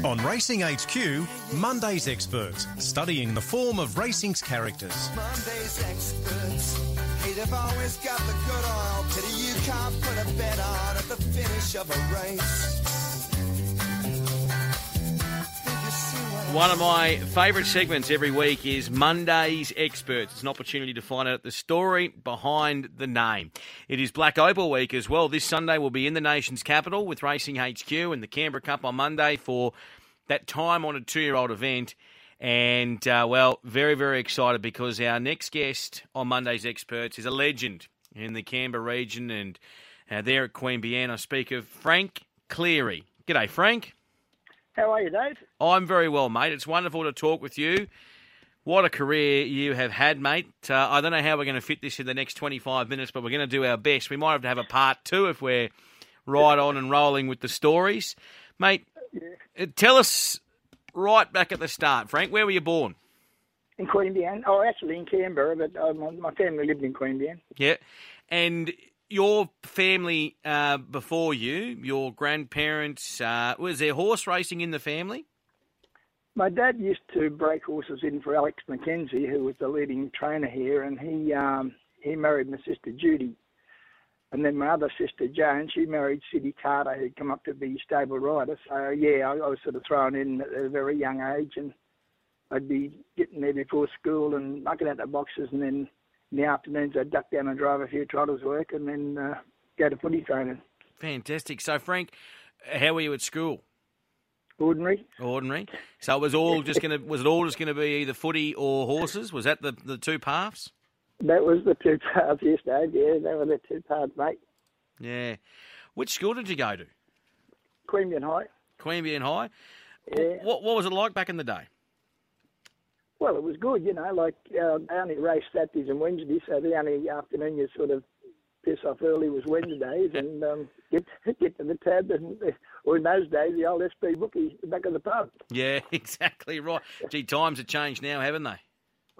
Mm. On Racing HQ, Monday's Experts, studying the form of racing's characters. Monday's experts. Hey, they've always got the good oil. Pity you can't put a bet on at the finish of a race. One of my favourite segments every week is Monday's Experts. It's an opportunity to find out the story behind the name. It is Black Opal Week as well. This Sunday we'll be in the nation's capital with Racing HQ and the Canberra Cup on Monday for that time honoured two year old event. And, uh, well, very, very excited because our next guest on Monday's Experts is a legend in the Canberra region and uh, there at Queanbeyan. I speak of Frank Cleary. G'day, Frank. How are you, Dave? I'm very well, mate. It's wonderful to talk with you. What a career you have had, mate. Uh, I don't know how we're going to fit this in the next 25 minutes, but we're going to do our best. We might have to have a part two if we're right on and rolling with the stories. Mate, uh, tell us right back at the start, Frank, where were you born? In Queanbeyan. Oh, actually in Canberra, but uh, my, my family lived in Queanbeyan. Yeah. And your family uh, before you, your grandparents, uh, was there horse racing in the family? My dad used to break horses in for Alex McKenzie, who was the leading trainer here, and he um, he married my sister Judy. And then my other sister Joan, she married Sidney Carter, who'd come up to be stable rider. So yeah, I, I was sort of thrown in at a very young age, and I'd be getting there before school and knocking out the boxes, and then in the afternoons I'd duck down and drive a few trotters work, and then uh, go to footy training. Fantastic. So, Frank, how were you at school? Ordinary. Ordinary. So it was all just going to was it all just going to be either footy or horses? Was that the the two paths? That was the two paths, yes, Dave. Yeah, they were the two paths, mate. Yeah. Which school did you go to? Queanbeyan High. Queanbeyan High. Yeah. What what was it like back in the day? Well, it was good, you know. Like uh, they only race Saturdays and Wednesdays, so the only afternoon you sort of piss off early was Wednesdays and um, get get to the tab and or in those days the old SP bookie the back of the pub. Yeah, exactly right. Gee, times have changed now, haven't they?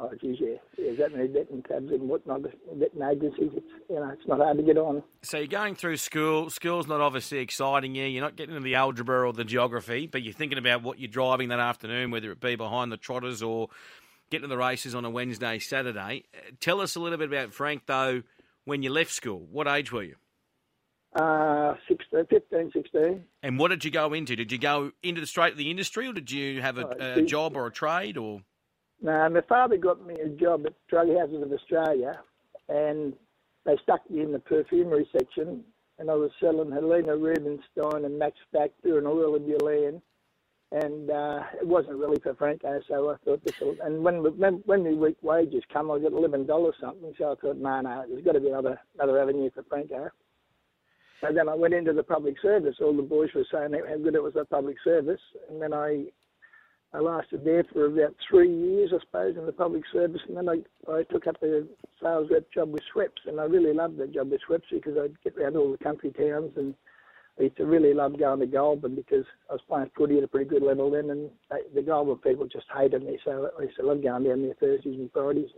Oh, geez, yeah, there's that many betting tabs and whatnot, betting agencies. It's you know, it's not hard to get on. So you're going through school. School's not obviously exciting you. You're not getting into the algebra or the geography, but you're thinking about what you're driving that afternoon, whether it be behind the trotters or getting to the races on a Wednesday, Saturday. Uh, Tell us a little bit about Frank, though, when you left school. What age were you? Uh, 16, 15, 16. And what did you go into? Did you go into the straight of the industry, or did you have a, Uh, a job or a trade, or No, my father got me a job at Drug Houses of Australia, and they stuck me in the perfumery section, and I was selling Helena Rubinstein and Max Factor and Oil of Ulan, and uh, it wasn't really for Franco, so I thought this will. And when when when the week wages come, I got eleven dollars something, so I thought, no, no, there's got to be another another avenue for Franco. And then I went into the public service. All the boys were saying how good it was at public service, and then I I lasted there for about three years, I suppose, in the public service, and then I, I took up a sales rep job with Schweppes, and I really loved the job with Schweppes because I'd get around all the country towns, and I used to really love going to Goulburn because I was playing footy at a pretty good level then, and they, the Goulburn people just hated me, so I used to love going down there Thursdays and Fridays.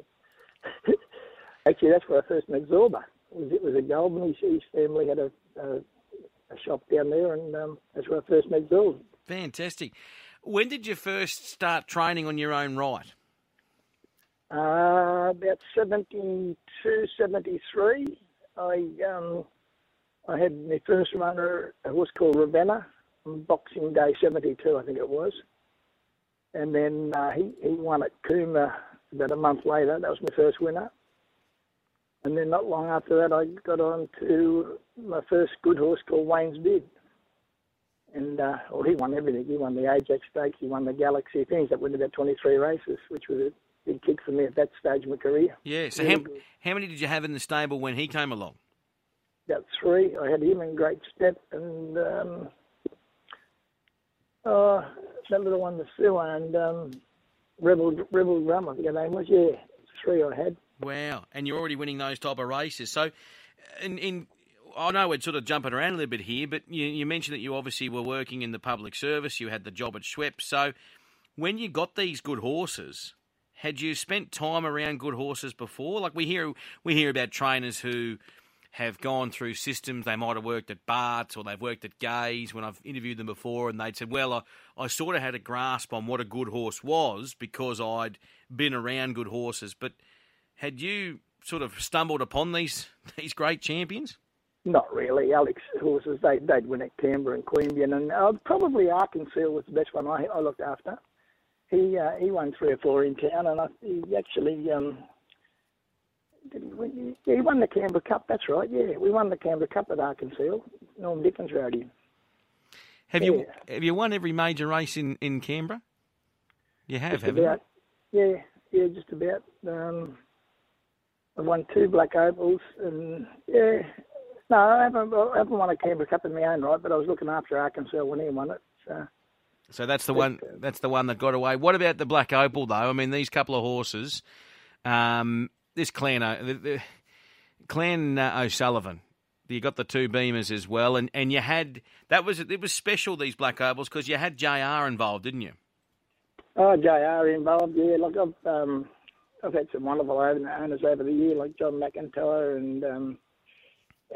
Actually, that's where I first met Zorba. It was, it was a Goulburn. His family had a, a, a shop down there, and um, that's where I first met Zorba. fantastic? When did you first start training on your own right? Uh, about 72, 73, I um, I had my first runner, a horse called Ravenna, on Boxing Day 72, I think it was. And then uh, he, he won at Cooma about a month later. That was my first winner. And then not long after that, I got on to my first good horse called Wayne's Bid. And uh, well, he won everything. He won the Ajax Stakes, he won the Galaxy. Things that went about 23 races, which was a big kick for me at that stage of my career. Yeah. So Really how, good. how many did you have in the stable when he came along? About three. I had him in Great Step and um, oh, that little one, the Sue and um, Rebel Rebel Drum, I think her name was. Yeah, three I had. Wow, and you're already winning those type of races. So, in, in I know we're sort of jumping around a little bit here, but you, you mentioned that you obviously were working in the public service. You had the job at Schweppes. So, when you got these good horses, had you spent time around good horses before? Like we hear, we hear about trainers who have gone through systems. They might have worked at Bart's or they've worked at Gai's when I've interviewed them before, and they'd said, Well, I, I sort of had a grasp on what a good horse was because I'd been around good horses. But had you sort of stumbled upon these these great champions? Not really. Alex horses, they, they'd win at Canberra and Queanbeyan, and uh, probably Arkansas was the best one I, I looked after. He uh, he won three or four in town, and I, he actually um, did he, win? Yeah, he won the Canberra Cup. That's right. Yeah, we won the Canberra Cup at Arkansas. Norm Dickens rode him. Have you Yeah. have you won every major race in, in Canberra? You have, Just haven't about. Yeah, yeah, just about. Um, I won two black opals, and yeah. No, I haven't, I haven't won a Canberra Cup in my own right, but I was looking after Arkansas when he won it. So. So that's the one. That's the one that got away. What about the Black Opal though? I mean, these couple of horses. Um, this Clan, O- the, the, Clan uh, O'Sullivan. You got the two Beamers as well, and, and you had that was it was special these Black Opals because you had Jr. involved, didn't you? Oh, JR involved, yeah. Like I've um, I've had some wonderful owners over the year, like John McIntyre and um,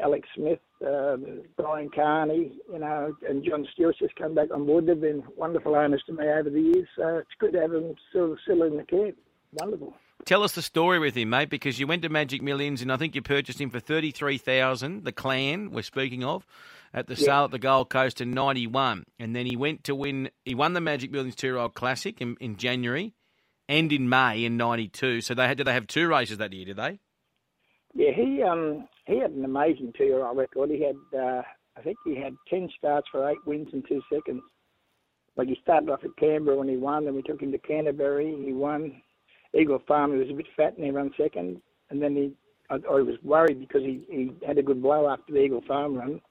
Alex Smith, um, Brian Carney, you know, and John Stewart's just come back on board. They've been wonderful owners to me over the years, so it's good to have them of still in the camp. Wonderful. Tell us the story with him, mate, because you went to Magic Millions and I think you purchased him for thirty three thousand. The Clan we're speaking of at the sale at the Gold Coast in ninety one, and then he went to win. He won the Magic Millions Two Year Old Classic in, in January and in May in ninety two. So they had did they have two races that year? Did they? Yeah, he um he had an amazing two-year-old record. He had uh, I think he had ten starts for eight wins in two seconds. Like he started off at Canberra when he won, then we took him to Canterbury. He won. Eagle Farm. He was a bit fat and he ran second, and then he I, I was worried because he he had a good blow after the Eagle Farm run,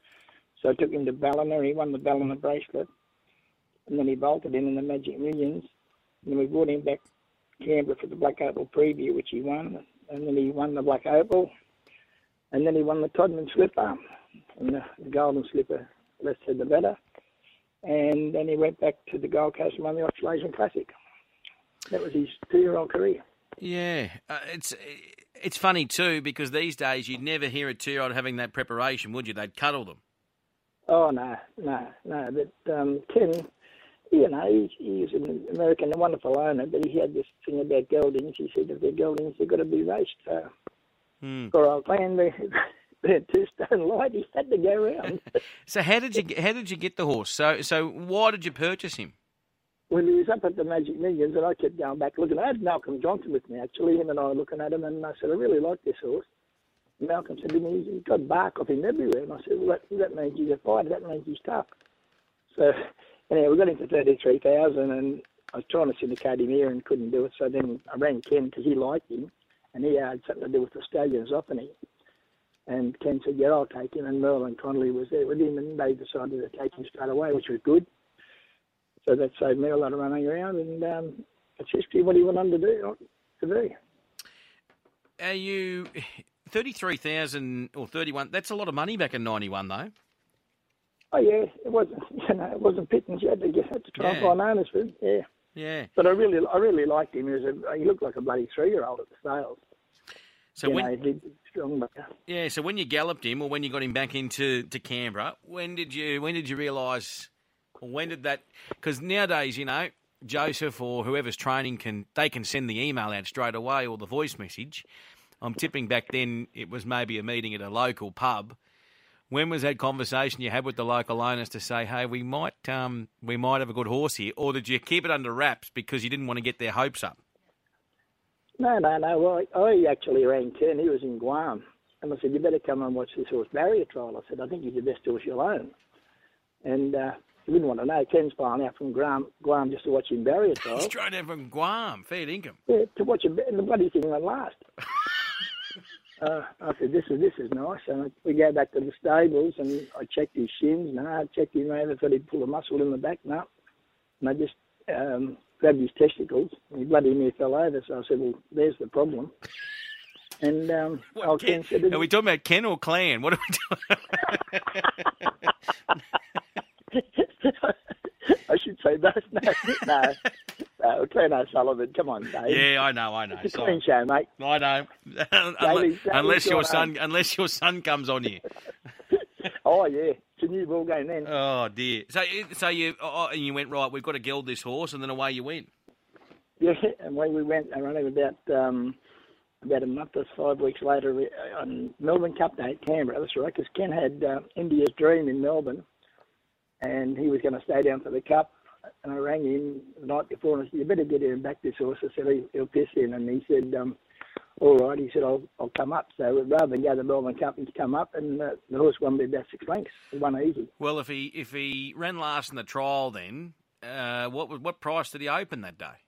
so I took him to Ballina. He won the Ballina bracelet, and then he bolted in in the Magic Millions. And then we brought him back to Canberra for the Black Opal preview, which he won, and then he won the Black Opal, and then he won the Todman Slipper, and the, the Golden Slipper, less said the better. And then he went back to the Gold Coast and won the Australasian Classic. That was his two-year-old career. Yeah, uh, it's it's funny too because these days you'd never hear a two year old having that preparation, would you? They'd cuddle them. Oh no, no, no. But um, Ken, you know, he, he's an American, a wonderful owner, but he had this thing about geldings. He said if they're geldings, they've got to be raced. So Hmm. for old they they're two stone light. He had to go around. So how did you how did you get the horse? So so why did you purchase him? when he was up at the Magic Millions, and I kept going back looking. I had Malcolm Johnson with me actually. Him and I were looking at him, and I said, I really like this horse. And Malcolm said to me, he's got bark off him everywhere. And I said, well, that, that means he's a fighter. That means he's tough. So anyway, we got thirty-three thousand, and I was trying to syndicate him here and couldn't do it. So then I rang Ken because he liked him, and he had something to do with the stallion Zoffany. And Ken said, yeah, I'll take him. And Merlin Connolly was there with him, and they decided to take him straight away, which was good. So that saved me a lot of running around, and um, it's history what he went on to do. To do. Are you thirty three thousand or thirty one? That's a lot of money back in ninety one though. Oh yeah, it wasn't. You know, it wasn't pittance. You had to get had to try and find owners for him. Yeah, Yeah. but I really, I really liked him. He was a, he looked like a bloody three-year-old at the sales. So you when know, he did strong, yeah, so when you galloped him or when you got him back into to Canberra, when did you when did you realise or when did that? Because nowadays, you know, Joseph or whoever's training can they can send the email out straight away or the voice message. I'm tipping back then it was maybe a meeting at a local pub. When was that conversation you had with the local owners to say, "Hey, we might um, we might have a good horse here," or did you keep it under wraps because you didn't want to get their hopes up? no, no, no. Well, I, I actually rang Ken. He was in Guam, and I said, "You better come and watch this horse barrier trial." I said, "I think he's the best horse you'll own." And uh, he didn't want to know. Ken's flying out from Guam, Guam just to watch him barrier trial. Straight out from Guam, fair income. Yeah, to watch him, and the bloody thing went last. uh, I said, "This is this is nice." And we go back to the stables, and I checked his shins. No, I checked him over, I thought he'd pull a muscle in the back. No, and I just um, grabbed his testicles, and he bloody near fell over. So I said, "Well, there's the problem." And um, What, Ken- Ken said, are we talking about Ken or Clan? What are we doing? I should say both. No, no. Uh, Clan O'Sullivan, come on, Dave. Yeah, I know, I know. It's a clean show, mate. I know. unless, unless your son, unless your son comes on here. Oh yeah, it's a new ball game then. Oh dear. So, so you, oh, and you went right. We've got to geld this horse, and then away you went. Yeah, and when we went, I only about um, about a month or five weeks later uh, on Melbourne Cup Day at Canberra. That's right, because Ken had uh, India's Dream in Melbourne, and he was going to stay down for the Cup. And I rang him the night before and I said, "You better get him back this horse." I said, "He- "He'll piss in," and he said, um, "All right." He said, "I'll I'll come up." So rather than go to the Melbourne Cup, he's come up, and uh, the horse won by about six lengths. He won easy. Well, if he if he ran last in the trial, then uh, what what price did he open that day?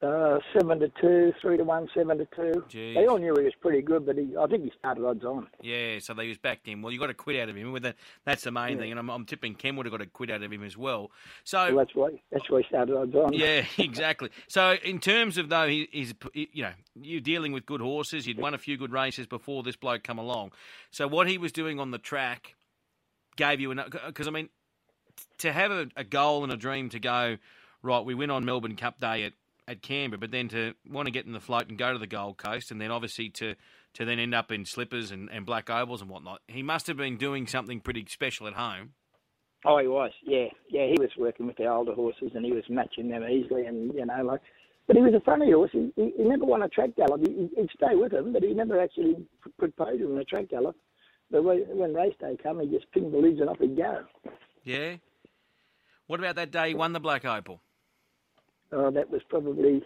Uh, seven to two, three to one, seven to two. Jeez. They all knew he was pretty good, but he, I think he started odds on. Yeah, so they was backed in. Well, you got to quit out of him. With that, that's the main thing, and I'm, I'm tipping Ken would have got to quit out of him as well. So Well, that's why that's why he started odds on. Yeah, exactly. So, in terms of though, he, he's you know you're dealing with good horses. You'd won a few good races before this bloke come along. So, what he was doing on the track gave you enough. Because I mean, to have a, a goal and a dream to go right, we win on Melbourne Cup Day at, at Canberra, but then to want to get in the float and go to the Gold Coast, and then obviously to to then end up in slippers and, and black opals and whatnot. He must have been doing something pretty special at home. Oh, he was. Yeah, yeah. He was working with the older horses, and he was matching them easily, and you know, like. But he was a funny horse. He, he, he never won a track gallop. He, he'd stay with him, but he never actually put podium in a track gallop. But when, when race day come, he just pinged the leads and off he'd go. Yeah. What about that day he won the Black Opal? Oh, that was probably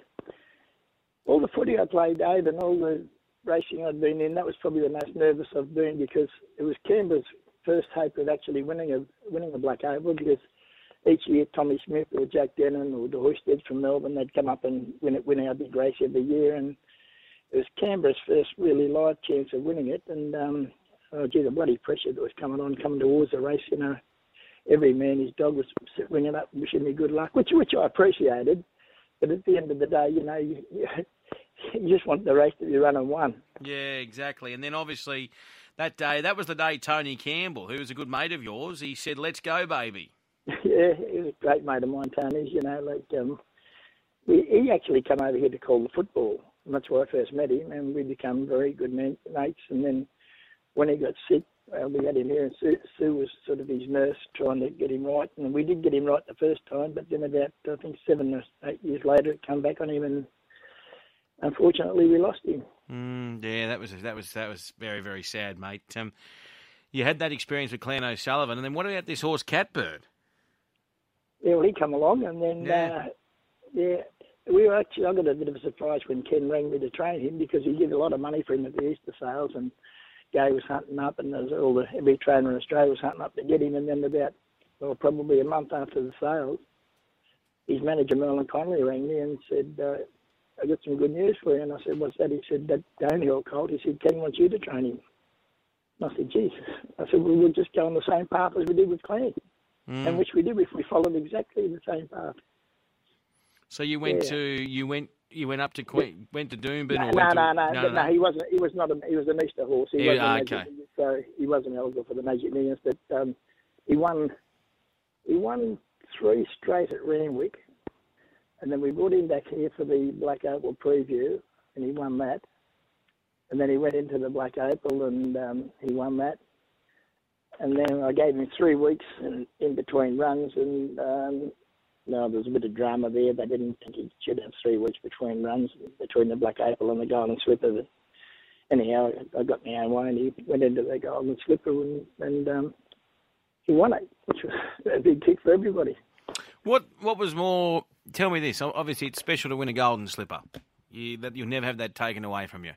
all the footy I played, Dave, and all the racing I'd been in. That was probably the most nervous I've been because it was Canberra's first hope of actually winning a winning a Black Opal because each year Tommy Smith or Jack Denham or the Hoysted from Melbourne they'd come up and win it, win our big race every year, and it was Canberra's first really live chance of winning it. And um, oh, gee, the bloody pressure that was coming on, coming towards the race, you know. Every man, his dog was ringing up, wishing me good luck, which which I appreciated. But at the end of the day, you know, you, you, you just want the race to be run and won. Yeah, exactly. And then obviously that day, that was the day Tony Campbell, who was a good mate of yours, he said, "Let's go, baby." yeah, he was a great mate of mine, Tony's. You know, like um, we, he actually came over here to call the football, and that's where I first met him, and we became very good mates. And then when he got sick, uh, we had him here, and Sue, Sue was sort of his nurse, trying to get him right. And we did get him right the first time, but then about I think seven or eight years later, it came back on him, and unfortunately, we lost him. Mm, yeah, that was that was that was very very sad, mate. Um, you had that experience with Clan O'Sullivan, and then what about this horse Catbird? Yeah, well, he come along, and then Yeah. uh, yeah, we were actually. I got a bit of a surprise when Ken rang me to train him because he gave a lot of money for him at the Easter sales, and Gai was hunting up, and there was all the every trainer in Australia was hunting up to get him, and then about well, probably a month after the sales, his manager Merlin Connolly rang me and said. Uh, I got some good news for you. And I said, what's that? He said, that Danehill colt. He said, Ken wants you to train him. And I said, Jesus. I said, well, we'll just go on the same path as we did with Clan. Mm. And which we did. We we followed exactly the same path. So you went Yeah. to you went you went up to Queen, went to Doomben No, or no, no, no, no, no, He wasn't. He was not. A, he was an Easter horse. He Yeah, wasn't ah, Magic okay. So he wasn't eligible for the Magic Millions. But um, he won. He won three straight at Randwick, and then we brought him back here for the Black Opal preview, and he won that. And then he went into the Black Opal, and um, he won that. And then I gave him three weeks in, in between runs, and um, no, there was a bit of drama there. They didn't think he should have three weeks between runs, between the Black Opal and the Golden Slipper. But anyhow, I got my own way, and he went into the Golden Slipper, and, and um, he won it, which was a big kick for everybody. What what was more? Tell me this. Obviously, it's special to win a golden slipper. You, that you'll never have that taken away from you.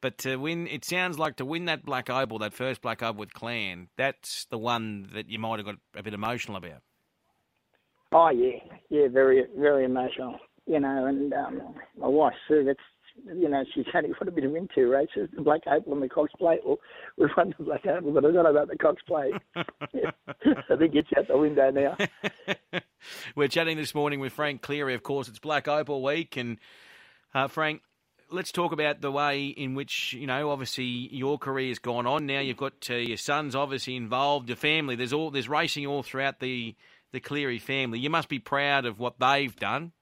But to win, it sounds like to win that black opal, that first black opal with Clan, that's the one that you might have got a bit emotional about. Oh yeah, yeah, very, very emotional. You know, and um, my wife Sue, that's you know, she's only got a bit of win two races, the Black Opal and the Cox Plate. Well, we've won the Black Opal, but I don't know about the Cox Plate. I think it's out the window now. We're chatting this morning with Frank Cleary. Of course, it's Black Opal week, and uh, Frank, let's talk about the way in which you know, obviously, your career's gone on. Now you've got uh, your sons obviously involved, your family. There's all there's racing all throughout the the Cleary family. You must be proud of what they've done.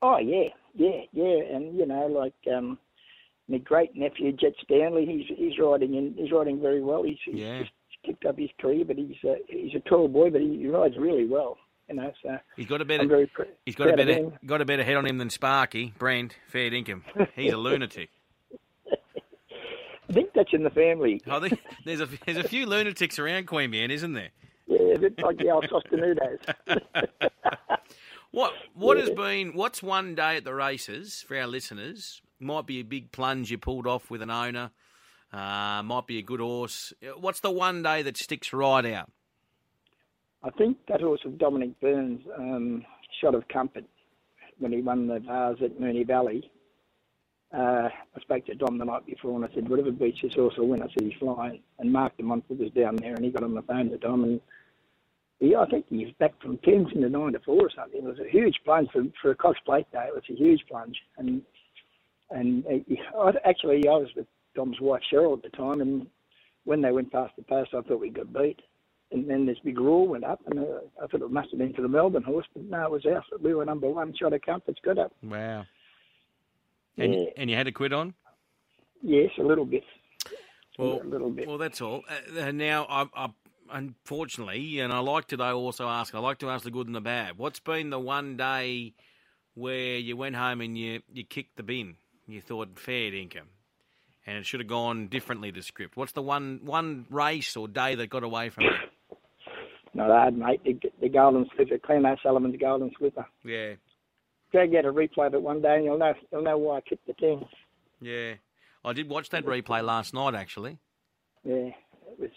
Oh yeah, yeah, yeah, and you know, like um, my great nephew Jet Stanley, he's he's riding in, he's riding very well. He's, he's Yeah. just kicked up his career, but he's a, he's a tall boy, but he, he rides really well. You know, so He's got a better. pr- He's got a better got a better head on him than Sparky Brent fair dinkum. He's a lunatic. I think that's in the family. I think there's a there's a few lunatics around Queanbeyan, isn't there? Yeah, a bit like the old Sostenudos. What what has been what's one day at the races for our listeners? Might be a big plunge you pulled off with an owner. Uh, might be a good horse. What's the one day that sticks right out? I think that horse of Dominic Burns, um, Shot of Comfort, when he won the bars at Moonee Valley. Uh, I spoke to Dom the night before and I said, whatever beats this horse will win. I said, he's flying. And Mark de Montfort was down there and he got on the phone to Dom and he, I think he was back from 10 to 9 to 4 or something. It was a huge plunge for, for a Cox Plate day. It was a huge plunge. And and I, actually, I was with Dom's wife Cheryl at the time and when they went past the post, I thought we got beat and then this big roar went up, and uh, I thought it must have been for the Melbourne horse, but no, it was us. We were number one. Shot of comfort's got up. Wow. And Yeah. and you had to quit on? Yes, a little bit. Well, a little bit. Well, that's all. Uh, uh, now, I, I, unfortunately, and I like to though also ask. I like to ask the good and the bad. What's been the one day where you went home and you you kicked the bin? You thought fair income, and it should have gone differently to script. What's the one one race or day that got away from you? Not hard, mate. The, the Golden Slipper, Clan O'Sullivan's Golden Slipper. Yeah, Go get a replay of it one day, and you'll know you'll know why I kicked the thing. yeah. I did watch that replay last night. Actually, Yeah, it was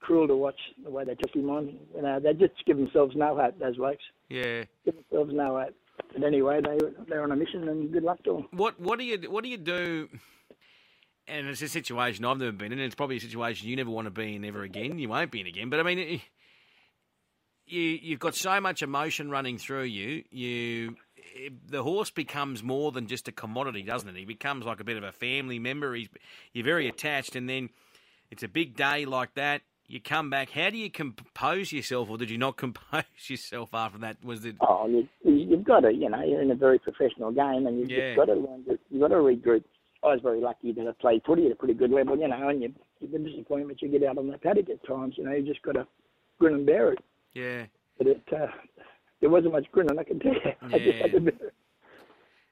cruel to watch the way they took him on. You know, they just give themselves no hope. Those blokes yeah. give themselves no hope. But anyway, they they're on a mission, and good luck to them. What what do you what do you do? And it's a situation I've never been in. It's probably a situation you never want to be in ever again. You won't be in again. But I mean, it, you you've got so much emotion running through you. You the horse becomes more than just a commodity, doesn't it? He becomes like a bit of a family member. He's you're very attached, and then it's a big day like that. You come back. How do you compose yourself, or did you not compose yourself after that? Was it? Oh, you, you've got to, you know, you're in a very professional game, and you've Yeah. got to learn. To, you've got to regroup. I was very lucky that I played footy at a pretty good level, you know, and you, the disappointment you get out on the paddock at times, you know, you just got to grin and bear it. Yeah. But it, uh, there wasn't much grinning, I can tell you. I just had to bear it.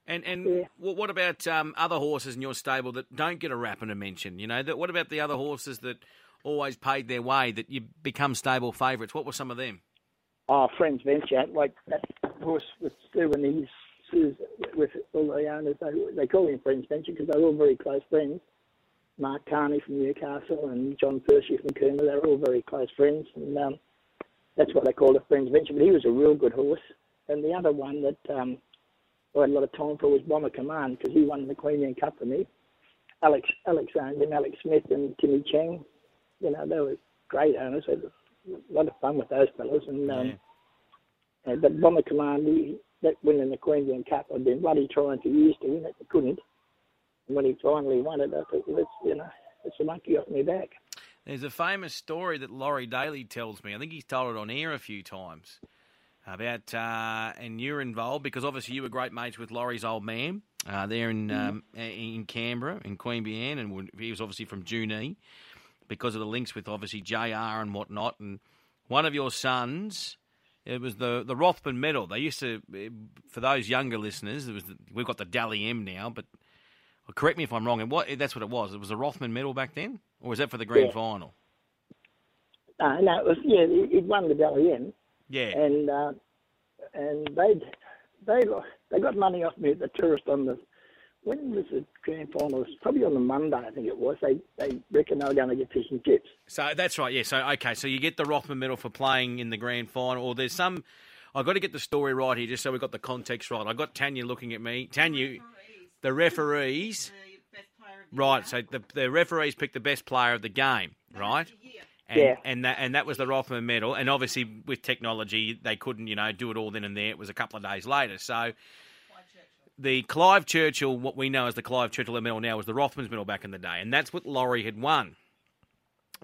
And and Yeah. what what about um, other horses in your stable that don't get a rap and a mention? You know, that what about the other horses that always paid their way that you become stable favourites? What were some of them? Oh, Friends Venture, like that horse with Stu and his with all the owners, they, they call him Friends Venture because they're all very close friends. Mark Carney from Newcastle and John Percy from Cooma, they're all very close friends, and um, that's what they call a Friends Venture. But he was a real good horse. And the other one that um, I had a lot of time for was Bomber Command because he won the Queanbeyan Cup for me. Alex Alex owned him, Alex Smith and Timmy Chang. You know, they were great owners. I had a lot of fun with those fellows. And um, Yeah. uh, but Bomber Command, he, that winning the Queensland Cup, I'd been bloody trying for years to win it, but couldn't. And when he finally won it, I thought, well, it's, you know, it's a monkey off my back. There's a famous story that Laurie Daley tells me. I think he's told it on air a few times about, uh, and you're involved because obviously you were great mates with Laurie's old man uh, there in um, in Canberra, in Queanbeyan, and he was obviously from Junee because of the links with obviously JR and whatnot. And one of your sons, it was the the Rothman Medal. They used to, for those younger listeners, it was the, we've got the Dally M now, but correct me if I'm wrong. And what that's what it was. It was the Rothman Medal back then, or was that for the grand Yeah. final? Uh, no, it was, yeah, he- he'd won the Dally M. Yeah. and uh, and they they they got money off me at the tourist on the when was the grand final? It was probably on the Monday, I think it was. They they reckon they were going to get fish and chips. So that's right, yeah. So okay, so you get the Rothman medal for playing in the grand final, or there's some. I've got to get the story right here, just so we've got the context right. I got Tanya looking at me. Tanya, the referees, right? So the the referees picked the best player of the game, right? And, Yeah. and that and that was the Rothman medal. And obviously, with technology, they couldn't, you know, do it all then and there. It was a couple of days later. So the Clive Churchill, what we know as the Clive Churchill medal now, was the Rothmans medal back in the day, and that's what Laurie had won.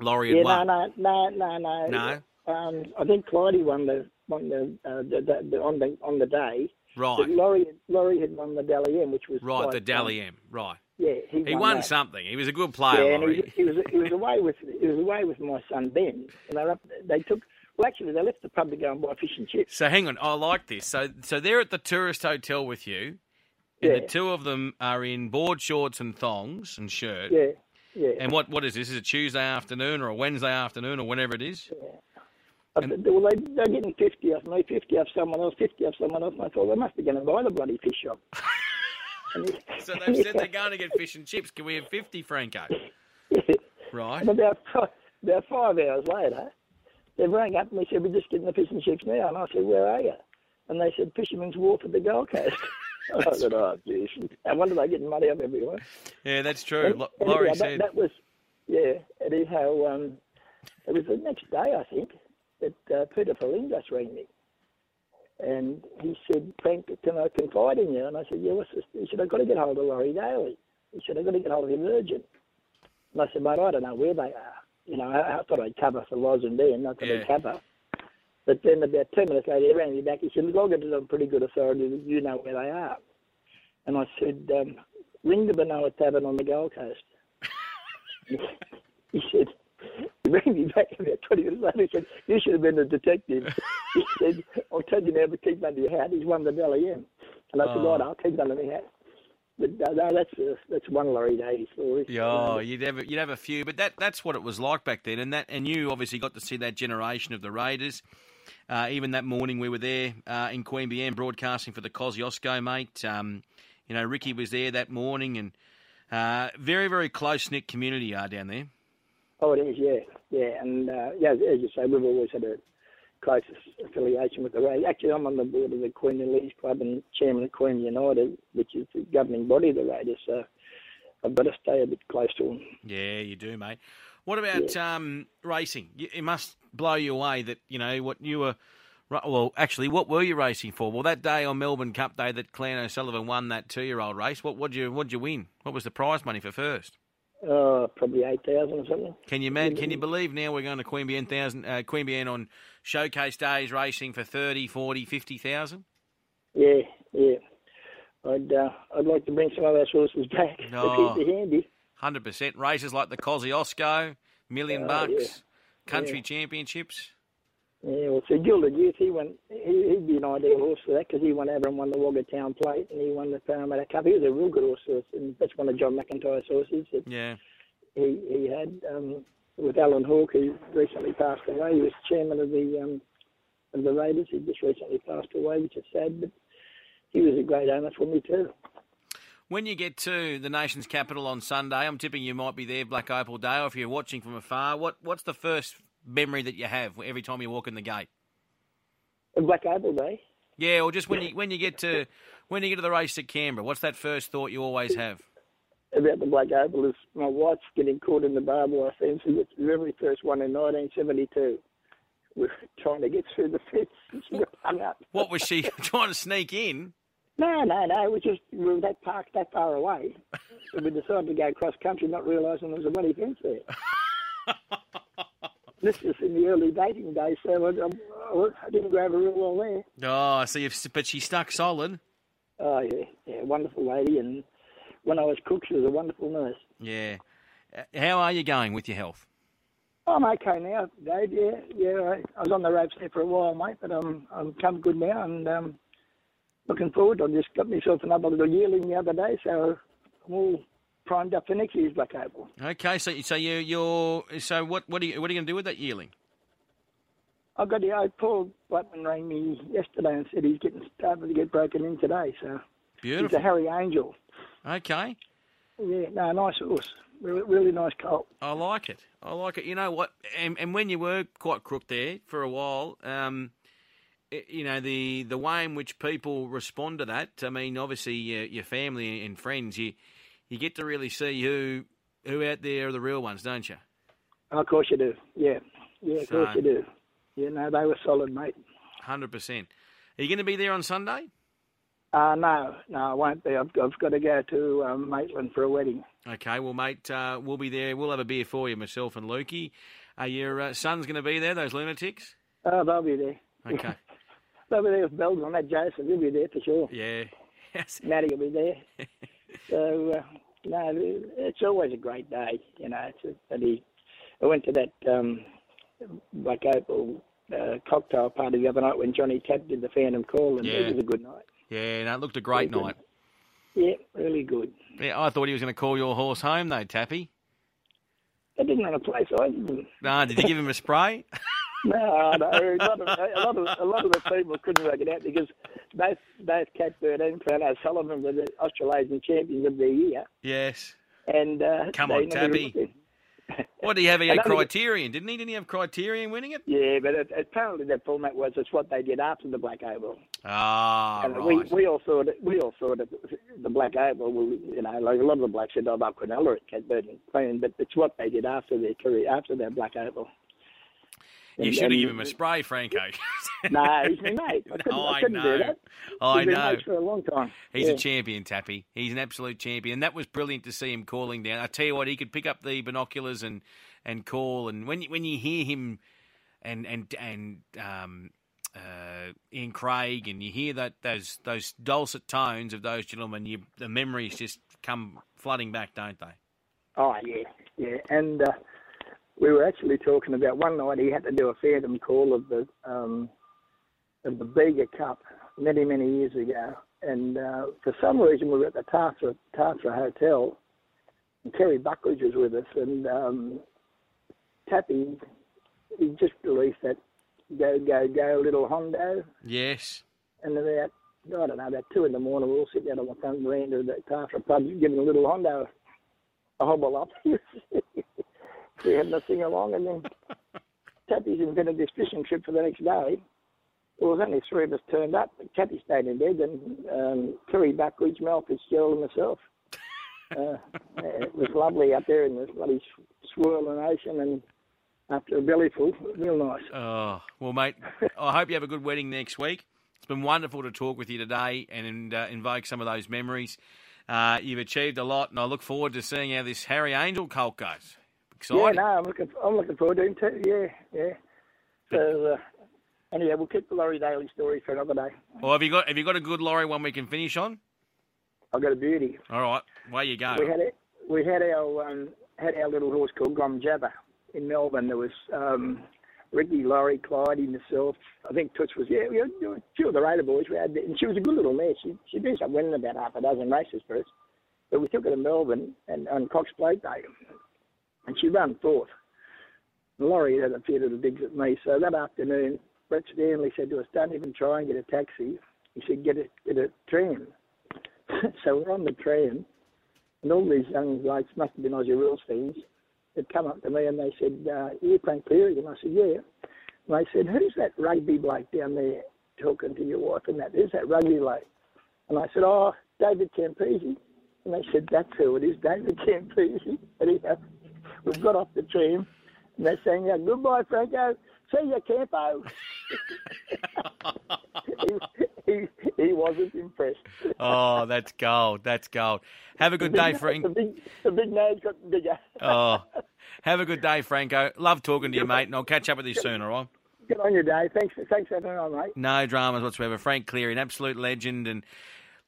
Laurie had Yeah, won. no, no, no, no, No? Um, I think Clyde won the won the, uh, the, the, the on the on the day, Right. But Laurie, Laurie had won the Dally M, which was Right, the Dally M. Right. Yeah, he, He won, won that. something. He was a good player, Yeah, and he was, he was he was away with he was away with my son Ben, and they up, they took well actually they left the pub to go and buy fish and chips. So hang on, I like this. So so they're at the tourist hotel with you, and Yeah. the two of them are in board shorts and thongs and shirt. Yeah, yeah. And what what is this? Is it Tuesday afternoon or a Wednesday afternoon or whenever it is? I said, well, they, they're getting 50 off me, 50 off someone else, 50 off someone else. And I thought, they must be going to buy the bloody fish shop. So they've said they're going to get fish and chips. Can we have fifty, Franco? Right. And about, about five hours later, they rang up and they said, we're just getting the fish and chips now. And I said, where are you? And they said, Fisherman's Wharf at the Gold Coast. I said, oh, geez. I wonder they're getting money off everyone. Yeah, that's true. And- Lo- and Laurie anyhow, said. that, that was, yeah, anyhow, um, it was the next day, I think, that uh, Peter Felingos rang me. And he said, Frank, can I confide in you? And I said, yeah, what's this? He said, I've got to get hold of Laurie Daley. He said, I've got to get hold of him urgent. And I said, mate, I don't know where they are. You know, I, I thought I'd cover for Loz and Ben, not that Yeah. I'd cover. But then about 10 minutes later, he rang me back. He said, look, I'll get it on pretty good authority that you know where they are. And I said, um, ring the Benoa Tavern on the Gold Coast. he said, he rang me back about 20 minutes later. He said, you should have been a detective. he said, I'll tell you now, but keep under your hat. He's won the Dally M. And I said, Oh. right, I'll keep under my hat. But uh, no, that's uh, that's one Laurie Daley story. Yeah, oh, you'd have a- you'd have a few, but that that's what it was like back then, and that and you obviously got to see that generation of the Raiders. Uh, even that morning we were there uh, in Queanbeyan broadcasting for the Kosciuszko, mate. Um, you know, Ricky was there that morning, and uh, very very close knit community are down there. Oh, it is, yeah, yeah, and uh, yeah, as you say, we've always had a close affiliation with the Raiders. Actually, I'm on the board of the Queen Leagues Club and chairman of Queen United, which is the governing body of the Raiders. So I've got to stay a bit close to them. Yeah, you do, mate. What about um, racing? It must blow you away that you know what you were. Well, actually, what were you racing for? Well, that day on Melbourne Cup Day that Clan O'Sullivan won that two-year-old race. What would you What'd you win? What was the prize money for first? Uh, probably eight thousand or something. Can you man? Can you believe now we're going to Queen Queanbeyan thousand uh, Queanbeyan on showcase days racing for 30, 40, 50,000? Yeah, yeah. I'd uh, I'd like to bring some of our horses back. Oh. They're handy. Hundred percent races like the Kosciuszko, Million Oh, Bucks, yeah. Country Yeah. Championships. Yeah, well, so Gilded Youth, he won. He, he'd be an ideal horse for that because he won over and won the Wagga Town Plate and he won the Parramatta Cup. He was a real good horse, horse, and that's one of John McIntyre's horses that Yeah, he he had um, with Allan Hawke, who recently passed away. He was chairman of the um, of the Raiders. He just recently passed away, which is sad, but he was a great owner for me too. When you get to the nation's capital on Sunday, I'm tipping you might be there, Black Opal Day, or if you're watching from afar, what what's the first memory that you have every time you walk in the gate? Black Opal Day. Yeah, or just when you when you get to when you get to the race at Canberra, what's that first thought you always have? about the Black Opal is my wife's getting caught in the barbed wire fence. She got the very first one in 1972. We're trying to get through the fence. She got hung up. What was she trying to sneak in? No, no, no. It was just we were that park that far away. So we decided to go cross country, not realising there was a bloody fence there. this was in the early dating days, so I, I, didn't grab her real well there. Oh, so you've but she stuck solid. Oh yeah, yeah, wonderful lady. And when I was cook, she was a wonderful nurse. Yeah. Uh, How are you going with your health? I'm okay now, Dave. Yeah, yeah. I, I was on the ropes there for a while, mate, but I'm I'm come good now, and um, looking forward. I just got myself another little yearling the other day, so I'm all primed up for next year's Black Opal. Okay, so you so you you're so what what are you what are you going to do with that yearling? I've got the old Paul Blackman rang me yesterday and said he's getting started to get broken in today, so he's Beautiful. a Harry Angel. Okay, Yeah, no, nice horse, really, really nice colt. I like it. I like it. You know what? And, and when you were quite crook there for a while, um, you know the the way in which people respond to that. I mean, obviously your, your family and friends, you you get to really see who who out there are the real ones, don't you? Oh, of course you do. Yeah, yeah, of course you do. Yeah, no, they were solid, mate. Hundred percent. Are you going to be there on Sunday? Uh, no, no, I won't be. I've, I've got to go to um, Maitland for a wedding. Okay, well, mate, uh, we'll be there. We'll have a beer for you, myself and Lukey. Are your uh, sons going to be there? Those lunatics? Oh, they'll be there. Okay. Over there with bells on that, Jason. He'll be there for sure. Yeah. Maddie will be there. so, uh, no, it's always a great day, you know. It's a, and he, I went to that um, Black Opal uh, cocktail party the other night when Johnny Tapp did the Phantom Call, and Yeah. it was a good night. Yeah, no, it looked a great Very good. night. Yeah, really good. Yeah, I thought he was going to call your horse home, though, Tappy. I didn't want to play, so I didn't. No, did you give him a spray? No, no. A lot of a lot of a lot of the people couldn't work it out because both both Catbird and Fernando Sullivan were the Australasian champions of the year, yes. and uh, Come on, never Tappy. looked at- What do you have? He had Criterion, didn't he? Didn't he have Criterion winning it? Yeah, but it, apparently that format was it's what they did after the Black Opal. Ah, and we right. we all thought it, we all thought it, the Black Opal. Well, you know, like a lot of the blacks said, "Oh, about Quinella at Catbird and Queen," but it's what they did after their career, after their Black Opal. You should have given him a spray, Franco. No, he's my mate. I couldn't, No, I I couldn't know. do that. I know. mates for a long time. He's yeah. a champion, Tappy. He's an absolute champion. And that was brilliant to see him calling down. I tell you what, he could pick up the binoculars and, and call. And when you, when you hear him and and and um, uh, Ian Craig and you hear that those those dulcet tones of those gentlemen, you, the memories just come flooding back, don't they? Oh yeah, yeah. And uh, we were actually talking about one night he had to do a phantom call of the um, of the Bega Cup many many years ago, and uh, for some reason we were at the Tathra Tathra Hotel, and Kerry Buckridge was with us, and um, Tappy he just released that go go go little Hondo, Yes. and about I don't know about two in the morning we all sitting out on the front veranda of the Tathra pub giving a little Hondo a hobble up. we had to sing along, and then Tappy's invented this fishing trip for the next day. There was only three of us turned up. Tappy stayed in bed, and um, Kerry Buckridge, Mel Fitzgerald, and myself. Uh, it was lovely up there in the bloody swirling ocean, and after a bellyful, real nice. Oh, well, mate, I hope you have a good wedding next week. It's been wonderful to talk with you today and uh, invoke some of those memories. Uh, you've achieved a lot, and I look forward to seeing how this Harry Angel cult goes. Yeah, no, I'm looking. I'm looking forward to it too. Yeah, yeah. So, uh, anyway, we'll keep the Laurie Daley story for another day. Well, have you got have you got a good Laurie one we can finish on? I've got a beauty. All right, away you go. We had it. We had our um, had our little horse called Grom Jabber in Melbourne. There was um, Ricky, Laurie, Clyde, myself. I think Toots was yeah. We had a few of the Raider boys. We had, and she was a good little mare. She she did up winning about half a dozen races for us. But we took her to Melbourne and on Cox Plate Day, and she ran fourth. Laurie had a few little digs at me. So that afternoon, Brett Stanley said to us, "Don't even try and get a taxi." He said, "Get a get a tram." so we're on the tram, and all these young blokes must have been Aussie rules fans. Had come up to me and they said, uh, "You Frank Cleary?" And I said, "Yeah." And they said, "Who's that rugby bloke down there talking to your wife and that? Who's that rugby bloke?" And I said, "Oh, David Campese." And they said, "That's who it is, David Campese." Anyhow, we've got off the train, and they're saying, "Yeah, "Goodbye, Franco. See you, Campo." he, he, he wasn't impressed. Oh, that's gold. That's gold. Have a good day, The big, the big nose got bigger. Oh, have a good day, Franco. Love talking to you, mate, and I'll catch up with you soon. All right. Good on your day. Thanks, thanks for having me on, mate. No dramas whatsoever. Frank Cleary, an absolute legend, and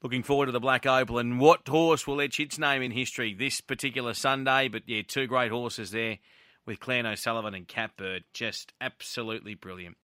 looking forward to the Black Opal. And what horse will etch its name in history this particular Sunday? But yeah, two great horses there with Clan O'Sullivan and Catbird. Just absolutely brilliant.